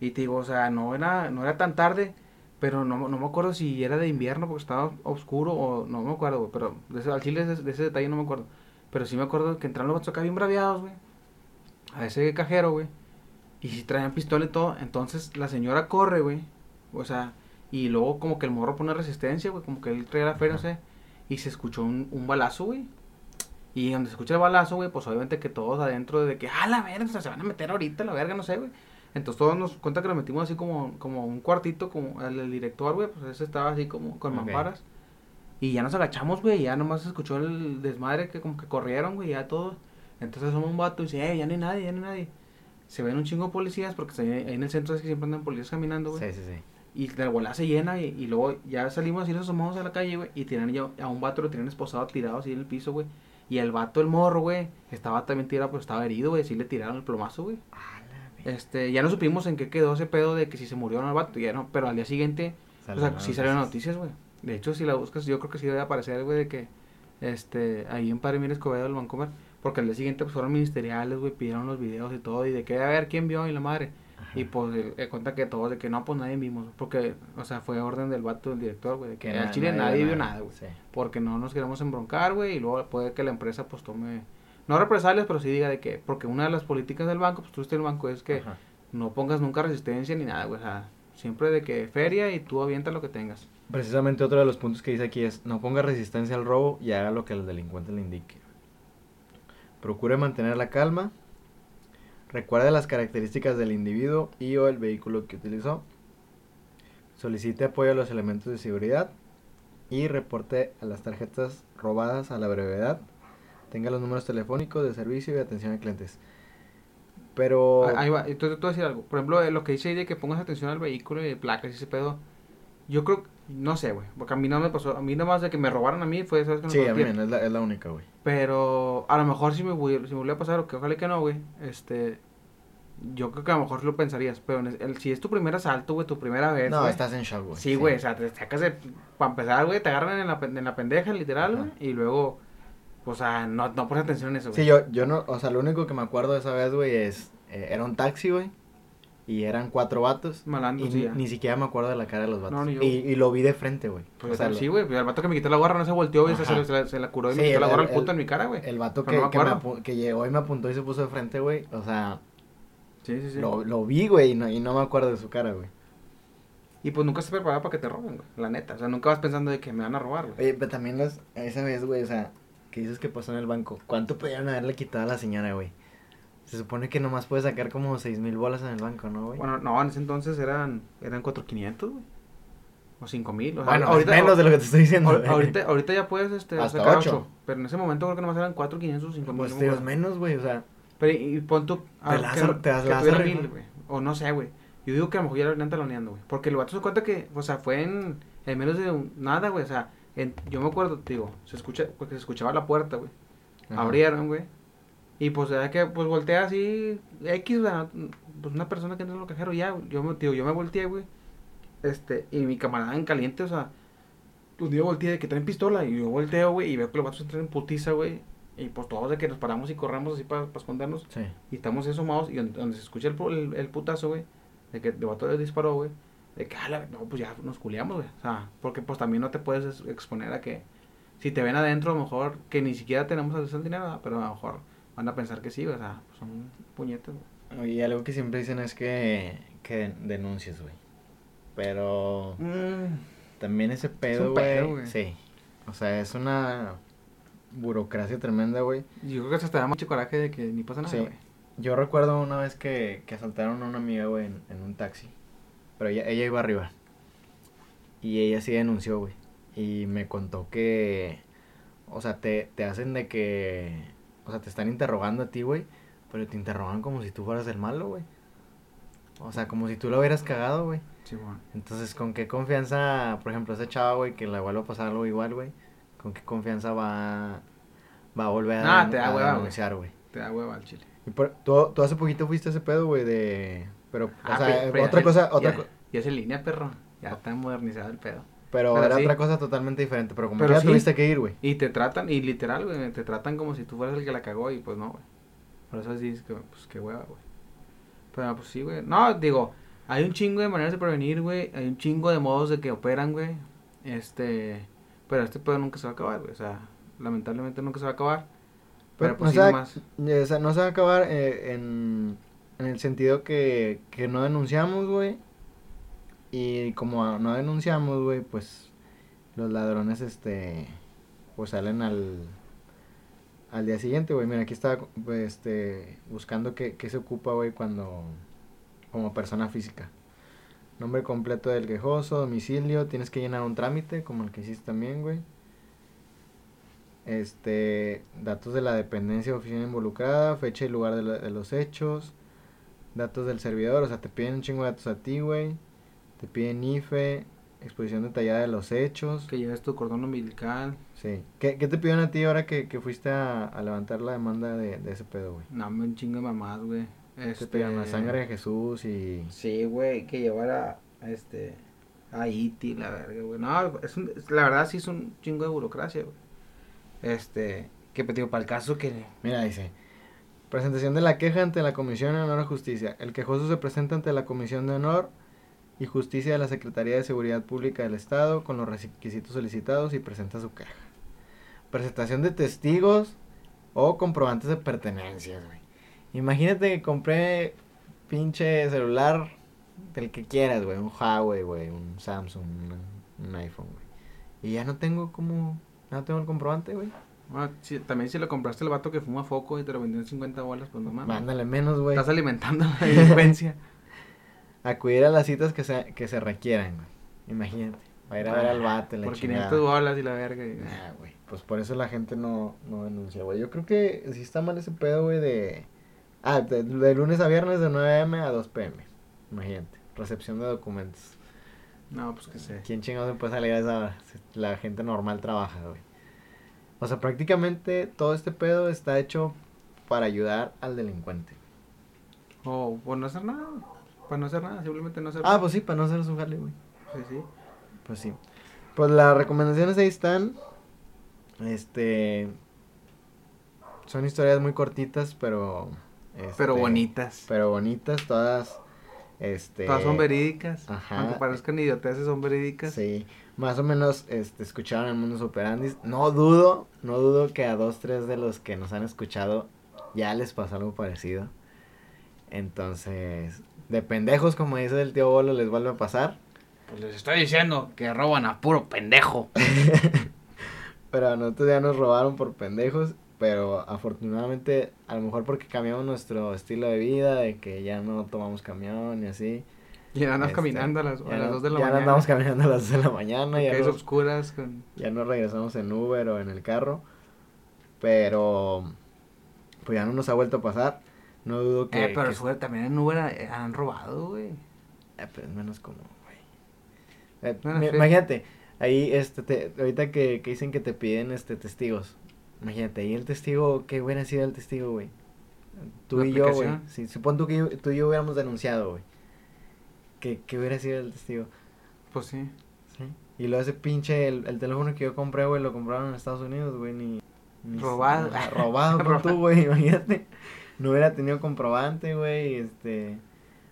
Y te digo, o sea, no era, no era tan tarde, pero no, no me acuerdo si era de invierno porque estaba oscuro o no me acuerdo, güey. Pero de ese, al chile de ese, de ese detalle no me acuerdo. Pero sí me acuerdo que entraron los vatos acá bien braviados, güey. A ese cajero, güey. Y si traían pistola y todo. Entonces la señora corre, güey. O sea, y luego como que el morro pone resistencia, güey. Como que él trae la fe, no sé. Y se escuchó un, un balazo, güey. Y donde se escucha el balazo, güey, pues obviamente que todos adentro de que, ah, la verga, o sea, se van a meter ahorita, la verga, no sé, güey. Entonces todos nos cuenta que nos metimos así como, como un cuartito, como el, el director, güey, pues ese estaba así como con mamparas. Y ya nos agachamos, güey, ya nomás se escuchó el desmadre que como que corrieron, güey, ya todos. Entonces somos un vato y dice, eh, ya no hay nadie, ya no hay nadie. Se ven un chingo de policías, porque se- ahí en el centro es que siempre andan policías caminando, güey. Sí, sí, sí. Y la bola se llena y, y luego ya salimos así, nos asomamos a la calle, güey. Y tiran ya a un vato, lo tienen esposado tirado así en el piso, güey. Y el vato, el morro, güey, estaba también tirado, pero estaba herido, güey. Sí le tiraron el plomazo, güey. Este, ya no supimos en qué quedó ese pedo de que si se murió o no el vato, ya no. Pero al día siguiente, o sea, sí salieron noticias, güey. De hecho, si la buscas, yo creo que sí debe aparecer, güey, de que, este, ahí en Padre Mira Escobedo del Vancouver. Porque al día siguiente, pues, fueron ministeriales, güey, pidieron los videos y todo. Y de que, a ver, ¿quién vio? Y la madre. Ajá. Y pues eh, eh, cuenta que todos de que no, pues nadie vimos. Porque, o sea, fue orden del vato del director, güey. De que al Chile nadie, vio nada, güey. Sí. Porque no nos queremos embroncar, güey. Y luego puede que la empresa, pues tome. No represalias, pero sí diga de que. Porque una de las políticas del banco, pues tú estás en el banco, es que Ajá. no pongas nunca resistencia ni nada, güey. O sea, siempre de que feria y tú avienta lo que tengas. Precisamente otro de los puntos que dice aquí es, no ponga resistencia al robo y haga lo que el delincuente le indique. Procure mantener la calma. Recuerde las características del individuo y o el vehículo que utilizó. Solicite apoyo a los elementos de seguridad. Y reporte a las tarjetas robadas a la brevedad. Tenga los números telefónicos de servicio y atención a clientes. Pero... Ah, Ahí va, entonces a decir algo. Por ejemplo, lo que dice ahí de que pongas atención al vehículo y placas y ese pedo. Yo creo, no sé, güey. Porque a mí no me pasó. A mí nomás de que me robaron a mí fue esa vez que me sí, a mí es la, es la única, güey. Pero a lo mejor si me, si me volviera a pasar, o que ojalá que no, güey. Este. Yo creo que a lo mejor lo pensarías. Pero en es- el- si es tu primer asalto, güey, tu primera vez. No, estás en shock, güey. Sí, güey, o sea, te sacas de. Para empezar, güey, te agarran en la, en la pendeja, literal, güey. Y luego. O sea, no, no pones atención en eso, güey. Sí, yo, yo no, o sea, lo único que me acuerdo de esa vez, güey, es, eh, era un taxi, güey, y eran cuatro vatos, Malandro, y sí, ni, ni siquiera me acuerdo de la cara de los vatos, No, y, y lo vi de frente, güey, Pues o sea, sí, güey. pues, El vato que me quitó la gorra no se volteó, güey. Se, se, se la- se la curó y me Sí, quitó la el- gorra el el- puto en mi cara, güey. el vato que, no me que, me que llegó y me apuntó y se puso de frente, güey, o sea, Sí, sí, sí. lo, lo vi, güey, y no, y no me acuerdo de su cara, güey. Y pues nunca se preparaba para que te roben, güey. La neta. O sea, nunca vas pensando de que me van a robar, güey. Oye, pero también las, esa vez, güey, o sea, que dices que pasó en el banco, ¿cuánto pudieron haberle quitado a la señora, güey? Se supone que nomás puede sacar como seis mil bolas en el banco, ¿no, güey? Bueno, no, en ese entonces eran, eran 4,500, güey. O 5,000. O sea, Bueno, ahorita, menos de lo que te estoy diciendo. ahorita, ahorita ya puedes este, Hasta sacar ocho. 8. Pero en ese momento creo que nomás eran 4,500 o 5,000. Pues digo, acuerdo. menos, güey, o sea, Pero y, y pon tú. Te la vas a- te vas- la vas a tuviera rifar. mil, güey. O no sé, güey. Yo digo que a lo mejor ya lo venían taloneando, güey. Porque el vato se cuenta que, o sea, fue en, en menos de un- nada, güey. O sea, en- yo me acuerdo, te digo, se escucha, porque se escuchaba la puerta, güey. Abrieron, güey. Y pues ya que pues voltea así, X, ¿verdad? pues una persona que entra en el cajero, ya, yo me, digo, yo me volteé, güey. Este, y mi camarada en caliente, o sea, un día volteé de que traen pistola, y yo volteo, güey, y veo que los vatos entran en putiza, güey. Y pues todos de que nos paramos y corramos así para escondernos. Sí. Y estamos asomados y donde, donde se escucha el, el, el putazo, güey, de que el vato disparó, güey, de que, ah, la- no, pues ya nos culiamos, güey. O sea, porque pues también no te puedes ex- exponer a que si te ven adentro, a lo mejor que ni siquiera tenemos acceso al dinero, pero a lo mejor van a pensar que sí, o sea, pues son puñetes, güey. Y algo que siempre dicen es que, que denuncies, güey. Pero también ese pedo, un pedo, güey. güey. Sí. O sea, es una burocracia tremenda, güey. Yo creo que hasta te da mucho coraje de que ni pasa nada, Sí. güey. Yo recuerdo una vez que, que asaltaron a una amiga, güey, en, en un taxi. Pero ella, ella iba arriba. Y ella sí denunció, güey. Y me contó que, o sea, te, te hacen de que, o sea, te están interrogando a ti, güey. Pero te interrogan como si tú fueras el malo, güey. O sea, como si tú lo hubieras cagado, güey. Sí, bueno. Entonces, ¿con qué confianza, por ejemplo, ese chava, güey, que le vuelva a pasar algo igual, güey? ¿Con qué confianza va, va a volver a, Ah, te da a hueva, güey. denunciar, güey? Te da hueva al chile. Y por- tú, tú hace poquito fuiste a ese pedo, güey, de... Pero, Ah, o sea, pero- pero otra ya- cosa, otra ya, co- ya es en línea, perro. Ya está modernizado el pedo. Pero, pero era sí. otra cosa totalmente diferente. Pero como Pero ya sí. tuviste que ir, güey. Y te tratan, y literal, güey, te tratan como si tú fueras el que la cagó y pues no, güey. Por eso dices que, pues, qué hueva, güey. Pero pues sí, güey. No, digo, hay un chingo de maneras de prevenir, güey. Hay un chingo de modos de que operan, güey. Este, pero este pedo nunca se va a acabar, güey. O sea, lamentablemente nunca se va a acabar. Pero, pues o sí, sea, nomás. O sea, no se va a acabar eh, en, en el sentido que, que no denunciamos, güey. Y como no denunciamos, güey, pues los ladrones, este, pues salen al, al día siguiente, güey. Mira, aquí estaba, pues, este, buscando qué, qué se ocupa, güey, cuando, como persona física. Nombre completo del quejoso, domicilio, tienes que llenar un trámite, como el que hiciste también, güey. Este, datos de la dependencia o oficina involucrada, fecha y lugar de, la- de los hechos, datos del servidor, o sea, te piden un chingo de datos a ti, güey. Te piden IFE, exposición detallada de los hechos. Que lleves tu cordón umbilical. Sí. ¿Qué, qué te pidieron a ti ahora que, que fuiste a, a levantar la demanda de, de ese pedo, güey? No, me un chingo de mamás, güey. Te Este... pidieron la sangre de Jesús y... Sí, güey, que llevara este a Iti, la verga, güey. No, es un, la verdad sí es un chingo de burocracia, güey. Este, que pues, digo, para el caso que Mira, dice, presentación de la queja ante la Comisión de Honor a Justicia. El quejoso se presenta ante la Comisión de Honor y Justicia de la Secretaría de Seguridad Pública del Estado con los requisitos solicitados y presenta su queja. Presentación de testigos o comprobantes de pertenencias, güey. Imagínate que compré pinche celular del que quieras, güey. Un Huawei, güey. Un Samsung, un, un iPhone, güey. Y ya no tengo como... Ya no tengo el comprobante, güey. ah, sí, también si le compraste el vato que fuma foco y te lo vendió en 50 bolas, pues no mames. Mándale menos, güey. Estás alimentando la delincuencia. (laughs) Acudir a las citas que se, que se requieran, güey. Imagínate. Va a ir a ver al vato, la Por chingada. 500 bolas y la verga. y- Nah, güey. Pues por eso la gente no, no denuncia, güey. Yo creo que sí está mal ese pedo, güey, de... Ah, de, de lunes a viernes de 9 am a 2 pm. Imagínate. Recepción de documentos. No, pues que sé. ¿Quién chingados se puede salir a esa hora? La gente normal trabaja, güey. O sea, prácticamente todo este pedo está hecho para ayudar al delincuente. O por no hacer nada. Para no hacer nada, simplemente no hacer Ah, pues sí, para no hacer su jale, güey. Sí, sí. Pues sí. Pues las recomendaciones ahí están. Este. Son historias muy cortitas, pero. Pero este, bonitas. Pero bonitas, todas. Este. Todas son verídicas. Ajá. Aunque parezcan idioteces, son verídicas. Sí. Más o menos este, escucharon el mundo superandis. No dudo, no dudo que a dos, tres de los que nos han escuchado ya les pasó algo parecido. Entonces, de pendejos, como dice el tío Bolo, les vuelve a pasar. Pues les estoy diciendo que roban a puro pendejo. (laughs) Pero a nosotros ya nos robaron por pendejos. Pero afortunadamente, a lo mejor porque cambiamos nuestro estilo de vida, de que ya no tomamos camión y así. Y este, caminando a las, a ya las no- 2 de la ya mañana. andamos caminando a las 2 de la mañana. Ya calles no, oscuras con... ya no regresamos en Uber o en el carro. Pero, pues ya no nos ha vuelto a pasar. No dudo que. Eh, pero que- también en Uber eh, han robado, güey. Eh, pues menos como, güey. Eh, Bueno, sí. Imagínate, ahí, este, te- ahorita que, que dicen que te piden, este, testigos. Imagínate, ahí el testigo, qué hubiera sido el testigo, güey. Tú ¿La y yo, güey. Sí, supón tú que yo- tú y yo hubiéramos denunciado, güey. ¿Qué, qué hubiera sido el testigo? Pues sí. Sí. Y luego ese pinche, el, el teléfono que yo compré, güey, lo compraron en Estados Unidos, güey, ni... ni- Robado. Robado (laughs) con tú, güey, imagínate. No hubiera tenido comprobante, güey, este...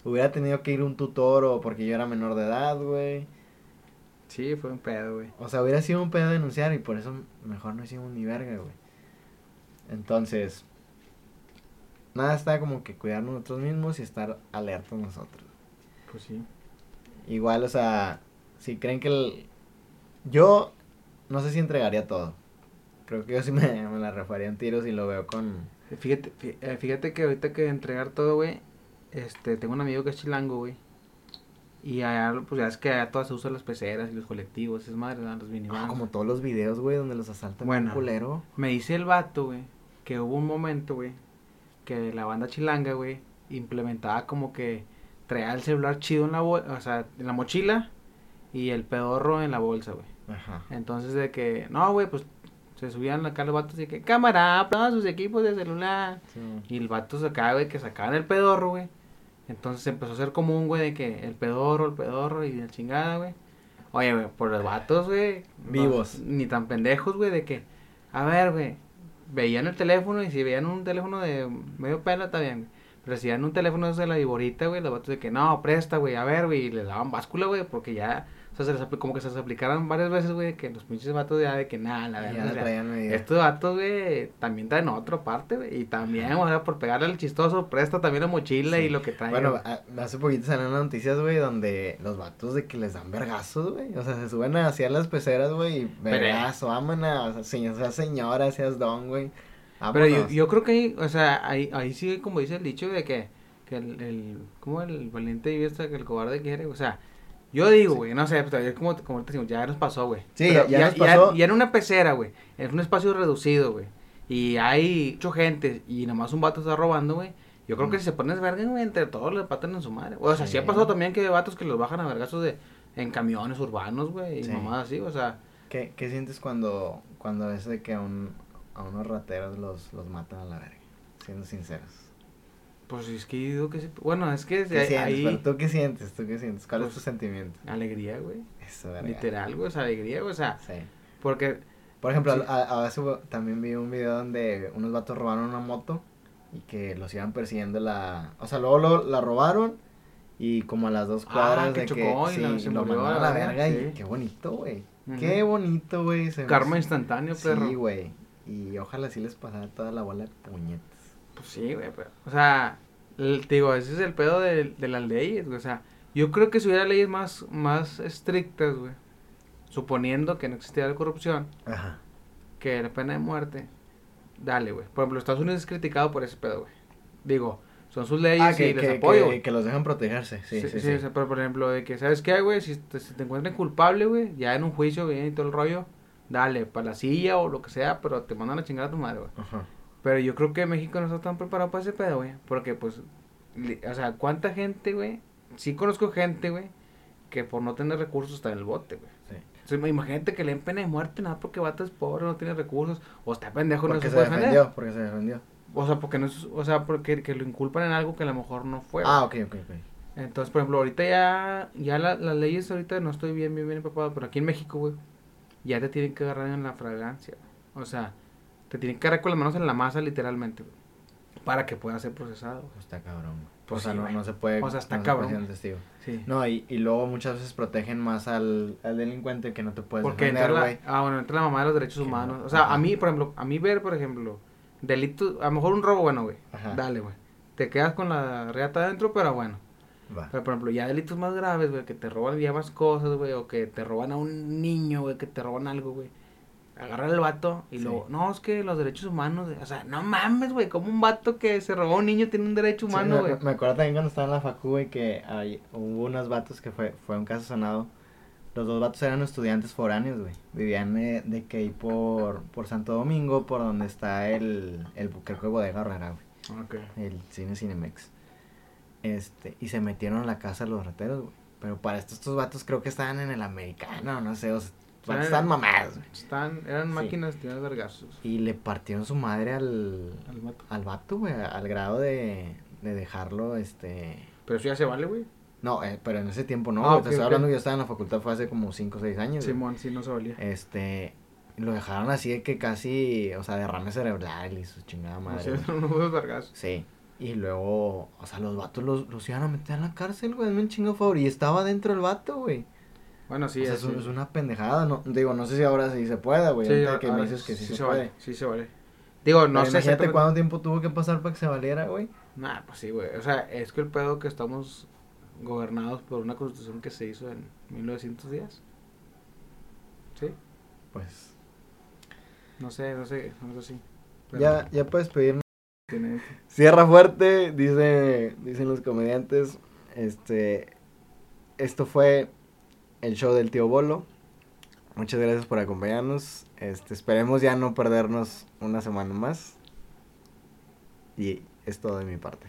Hubiera tenido que ir un tutor o porque yo era menor de edad, güey. Sí, fue un pedo, güey. O sea, hubiera sido un pedo denunciar y por eso mejor no hicimos ni verga, güey. Entonces, nada está como que cuidarnos nosotros mismos y estar alertos nosotros. Pues sí. Igual, o sea, si creen que el... Yo no sé si entregaría todo. Creo que yo sí me, me la refaría en tiros y lo veo con... Fíjate, fí- eh, fíjate que ahorita que entregar todo, güey, este, tengo un amigo que es chilango, güey. Y allá, pues ya es que allá todas se usan las peceras y los colectivos, es madre, ¿verdad? los Ah, minivans. como todos los videos, güey, donde los asaltan Bueno. culero. Me dice el vato, güey, que hubo un momento, güey, que la banda chilanga, güey, implementaba como que traía el celular chido en la, o sea, en la mochila y el pedorro en la bolsa, güey. Ajá. Entonces de que, no, güey, pues se subían acá los vatos y que, cámara, prueba sus equipos de celular. Sí. Y el vato sacaba, güey, que sacaban el pedorro, güey. Entonces empezó a ser común, güey, de que el pedorro, el pedorro y la chingada, güey. Oye, güey, por los vatos, güey. no- Vivos. ni tan pendejos, güey, de que, a ver, güey, veían el teléfono y si veían un teléfono de medio pelo, está bien, güey. Pero si veían un teléfono de la viborita, güey, los vatos de que, no, presta, güey, a ver, güey, y les daban báscula, güey, porque ya, sea, se les apl- como que se les aplicaron varias veces, güey, que los pinches vatos ya de que, nada, la verdad, la o sea, traían medida. estos vatos, güey, también traen otra parte, güey. Y también, o sea, por pegarle al chistoso, presta también la mochila Sí. y lo que trae. Bueno, a- hace poquito salieron las noticias, güey, donde los vatos de que les dan vergazos, güey. O sea, se suben hacia las peceras, güey, y vergazo, vámonos. O sea, seas señora, seas don, güey. Pero yo, creo que ahí, o sea, ahí, ahí sí, como dice el dicho de que, que el, el, como el valiente hasta que el cobarde quiere, o sea, yo digo, güey, no sé, pues, es como, como te decimos, ya nos pasó, güey. Sí, Pero ya- ya nos pasó. Ya, en una pecera, güey, en un espacio reducido, güey, y hay mucha gente y nomás un vato está robando, güey. Yo creo que Mm. si se ponen verga, güey, entre todos les patan en su madre. O sea, sí. Sí. ha pasado también que hay vatos que los bajan a vergazos de, en camiones urbanos, güey, y Sí. mamadas así, o sea, ¿Qué, ¿Qué sientes cuando, cuando ves de que a, un, a unos rateros los, los matan a la verga? Siendo sinceros. Pues es que yo digo que sí. Bueno, es que ¿Qué ahí- sientes? ahí... Pero ¿Tú qué sientes? ¿Tú qué sientes? ¿Cuál Pues, es tu sentimiento? Alegría, güey. Eso, verga. Literal, güey, sea, alegría, güey, o sea, Sí. porque Por ejemplo, Sí. a, a veces también vi un video donde unos vatos robaron una moto y que los iban persiguiendo la... O sea, luego lo, la robaron y como a las dos Ah, cuadras que de chocó que y sí, se lo murió mandaron a la verga y qué bonito, güey. Qué bonito, güey. me karma hace- instantáneo, perro. Sí, güey. Y ojalá sí les pasara toda la bola de puñetas. Pues sí, güey, pero, o sea, el- digo, ese es el pedo de, de las leyes, güey, o sea, yo creo que si hubiera leyes más, más estrictas, güey, suponiendo que no existiera la corrupción, Ajá. que la pena de muerte, dale, güey. Por ejemplo, Estados Unidos es criticado por ese pedo, güey. Digo, son sus leyes Ah, y que, les que, apoyo, que, los dejan protegerse. Sí, sí, sí. pero por ejemplo, de que, ¿sabes qué, güey? Si te, si te encuentran culpable, güey, ya en un juicio, bien y todo el rollo, dale, para la silla o lo que sea, pero te mandan a chingar a tu madre, güey. Ajá. Pero yo creo que México no está tan preparado para ese pedo, güey. Porque, pues, o sea, ¿cuánta gente, güey? Sí conozco gente, güey, que por no tener recursos está en el bote, güey. Sí. Entonces, imagínate que le den pena de muerte, nada porque vato es pobre, no tiene recursos, o está pendejo y no Porque se se puede defender. defendió, porque se defendió. O sea, porque no es, o sea, porque que lo inculpan en algo que a lo mejor no fue. Ah, ok, ok, ok. Entonces, por ejemplo, ahorita ya, ya la- las leyes ahorita no estoy bien, bien, bien empapado, pero aquí en México, güey, ya te tienen que agarrar en la fragancia. O sea, te tienen que agarrar con las manos en la masa, literalmente, güey, para que pueda ser procesado. Pues está cabrón. Pues o sea, sí, no, no se puede. O sea, está no cabrón. testigo. Sí. No, y, y luego muchas veces protegen más al, al delincuente que no te puedes Porque defender, güey. ah, bueno, entra la mamá de los derechos humanos. no, O sea, ajá. a mí, por ejemplo, a mí ver, por ejemplo, delitos, a lo mejor un robo, bueno, güey, dale, güey. Te quedas con la reata adentro, pero bueno. Va. Pero, por ejemplo, ya delitos más graves, güey, que te roban ya más cosas, güey, o que te roban a un niño, güey, que te roban algo, güey. Agarran al vato y Sí. luego, no, es que los derechos humanos, o sea, no mames, güey, como un vato que se robó a un niño tiene un derecho humano, güey. me acuerdo también cuando estaba en la facu, güey, que hay, hubo unos vatos que fue, fue un caso sonado. Los dos vatos eran estudiantes foráneos, güey. Vivían eh, de que ahí por, por Santo Domingo, por donde está el, el creo que bodega Herrera, güey. Ok. El cine Cinemex. Este, y se metieron a la casa de los rateros, güey. Pero para esto, estos vatos creo que estaban en el americano, no sé, o sea, vatos estaban mamados, güey. Están, eran Sí. máquinas de vergazos. Y le partieron su madre al, Al vato. al vato, güey, al grado de, de dejarlo, este... Pero eso ya se vale, güey. No, eh, pero en ese tiempo no, Ah, güey, ok, te estoy hablando que yo estaba en la facultad fue hace como 5 o 6 años. Simón, sí, no se valía. Este, lo dejaron así de que casi, o sea, derrame cerebral y su chingada O madre. sea, güey. son (laughs) unos vergazos. Sí. Y luego, o sea, los vatos los, los iban a meter en la cárcel, güey, hazme un chingo favor. Y estaba dentro el vato, güey. Bueno, sí, o sea, así. es, es una pendejada, no, digo, no sé si ahora sí se puede, güey. Sí, ahorita que me ahora dices que sí, se, se puede. vale. Sí se vale. Digo, no Pero sé imagínate cuánto tiempo tuvo que pasar para que se valiera, güey. Nah, pues sí, güey. O sea, es que el pedo que estamos gobernados por una constitución que se hizo en 1910. ¿Sí? pues No sé, no sé, no sé si. pero ya, ya puedes pedirme. tiene- Cierra fuerte, dice, dicen los comediantes. Este, esto fue el show del tío Bolo. Muchas gracias por acompañarnos. Este, esperemos ya no perdernos una semana más. Y es todo de mi parte.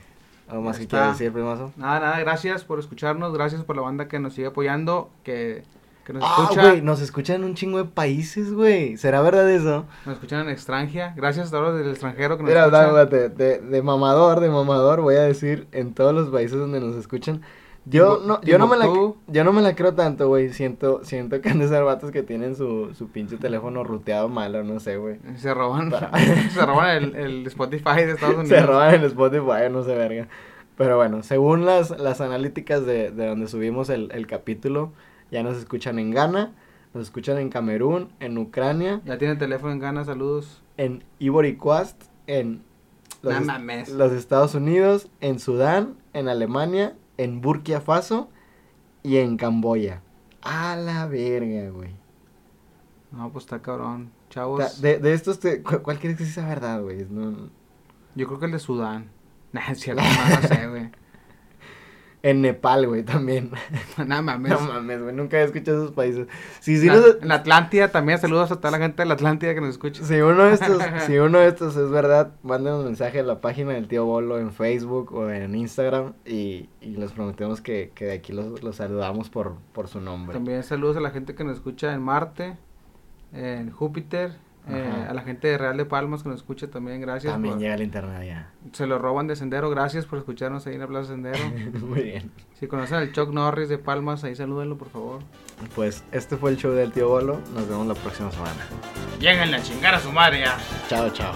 ¿Algo más Ya que quieras decir, primazo? Nada, nada, gracias por escucharnos, gracias por la banda que nos sigue apoyando, que, que nos Ah, escucha, güey, nos escuchan en un chingo de países, güey. ¿Será verdad eso? nos escuchan en extranjera, gracias a todos del extranjero que nos Mira, escuchan. dándate, de, de mamador, de mamador, voy a decir en todos los países donde nos escuchan. Yo no, yo no me la, yo no me la creo tanto, güey. Siento, siento que han de ser vatos que tienen su, su pinche teléfono ruteado malo, no sé, güey. Se roban, Para- (laughs) se roban el, el Spotify de Estados (laughs) Unidos. Se roban en Spotify, no sé, verga. Pero bueno, según las, las analíticas de, de donde subimos el, el capítulo, ya nos escuchan en Ghana, nos escuchan en Camerún, en Ucrania, Ya tienen teléfono en Ghana, saludos. en Ivory Coast, en los, est- mames. los Estados Unidos, en Sudán, en Alemania, en Burkina Faso y en Camboya. A la verga, güey. No, pues está cabrón. Chavos, De, de estos, te- cu- ¿cuál crees que sea verdad, güey? No- yo creo que el de Sudán. (laughs) Nah, es cierto, no, no sé, güey. En Nepal, güey, también. (laughs) Nada mames. No mames, güey, nunca he escuchado esos países. La- nos- en Atlántida también, saludos a toda la gente de la Atlántida que nos escucha. si uno de estos, (laughs) si uno de estos es verdad, manden un mensaje a la página del tío Bolo en Facebook o en Instagram y, y les prometemos que, que de aquí los, los saludamos por, por su nombre. También saludos a la gente que nos escucha en Marte, en Júpiter, eh, a la gente de Real de Palmas que nos escucha también, gracias. También por- llega el internet ya. se lo roban de Sendero, gracias por escucharnos ahí en la Plaza Sendero. (laughs) Muy bien. si conocen al Chuck Norris de Palmas, ahí salúdenlo por favor. Pues este fue el show del tío Bolo. Nos vemos la próxima semana. Lleguen a chingar a su madre ya. Chao, chao.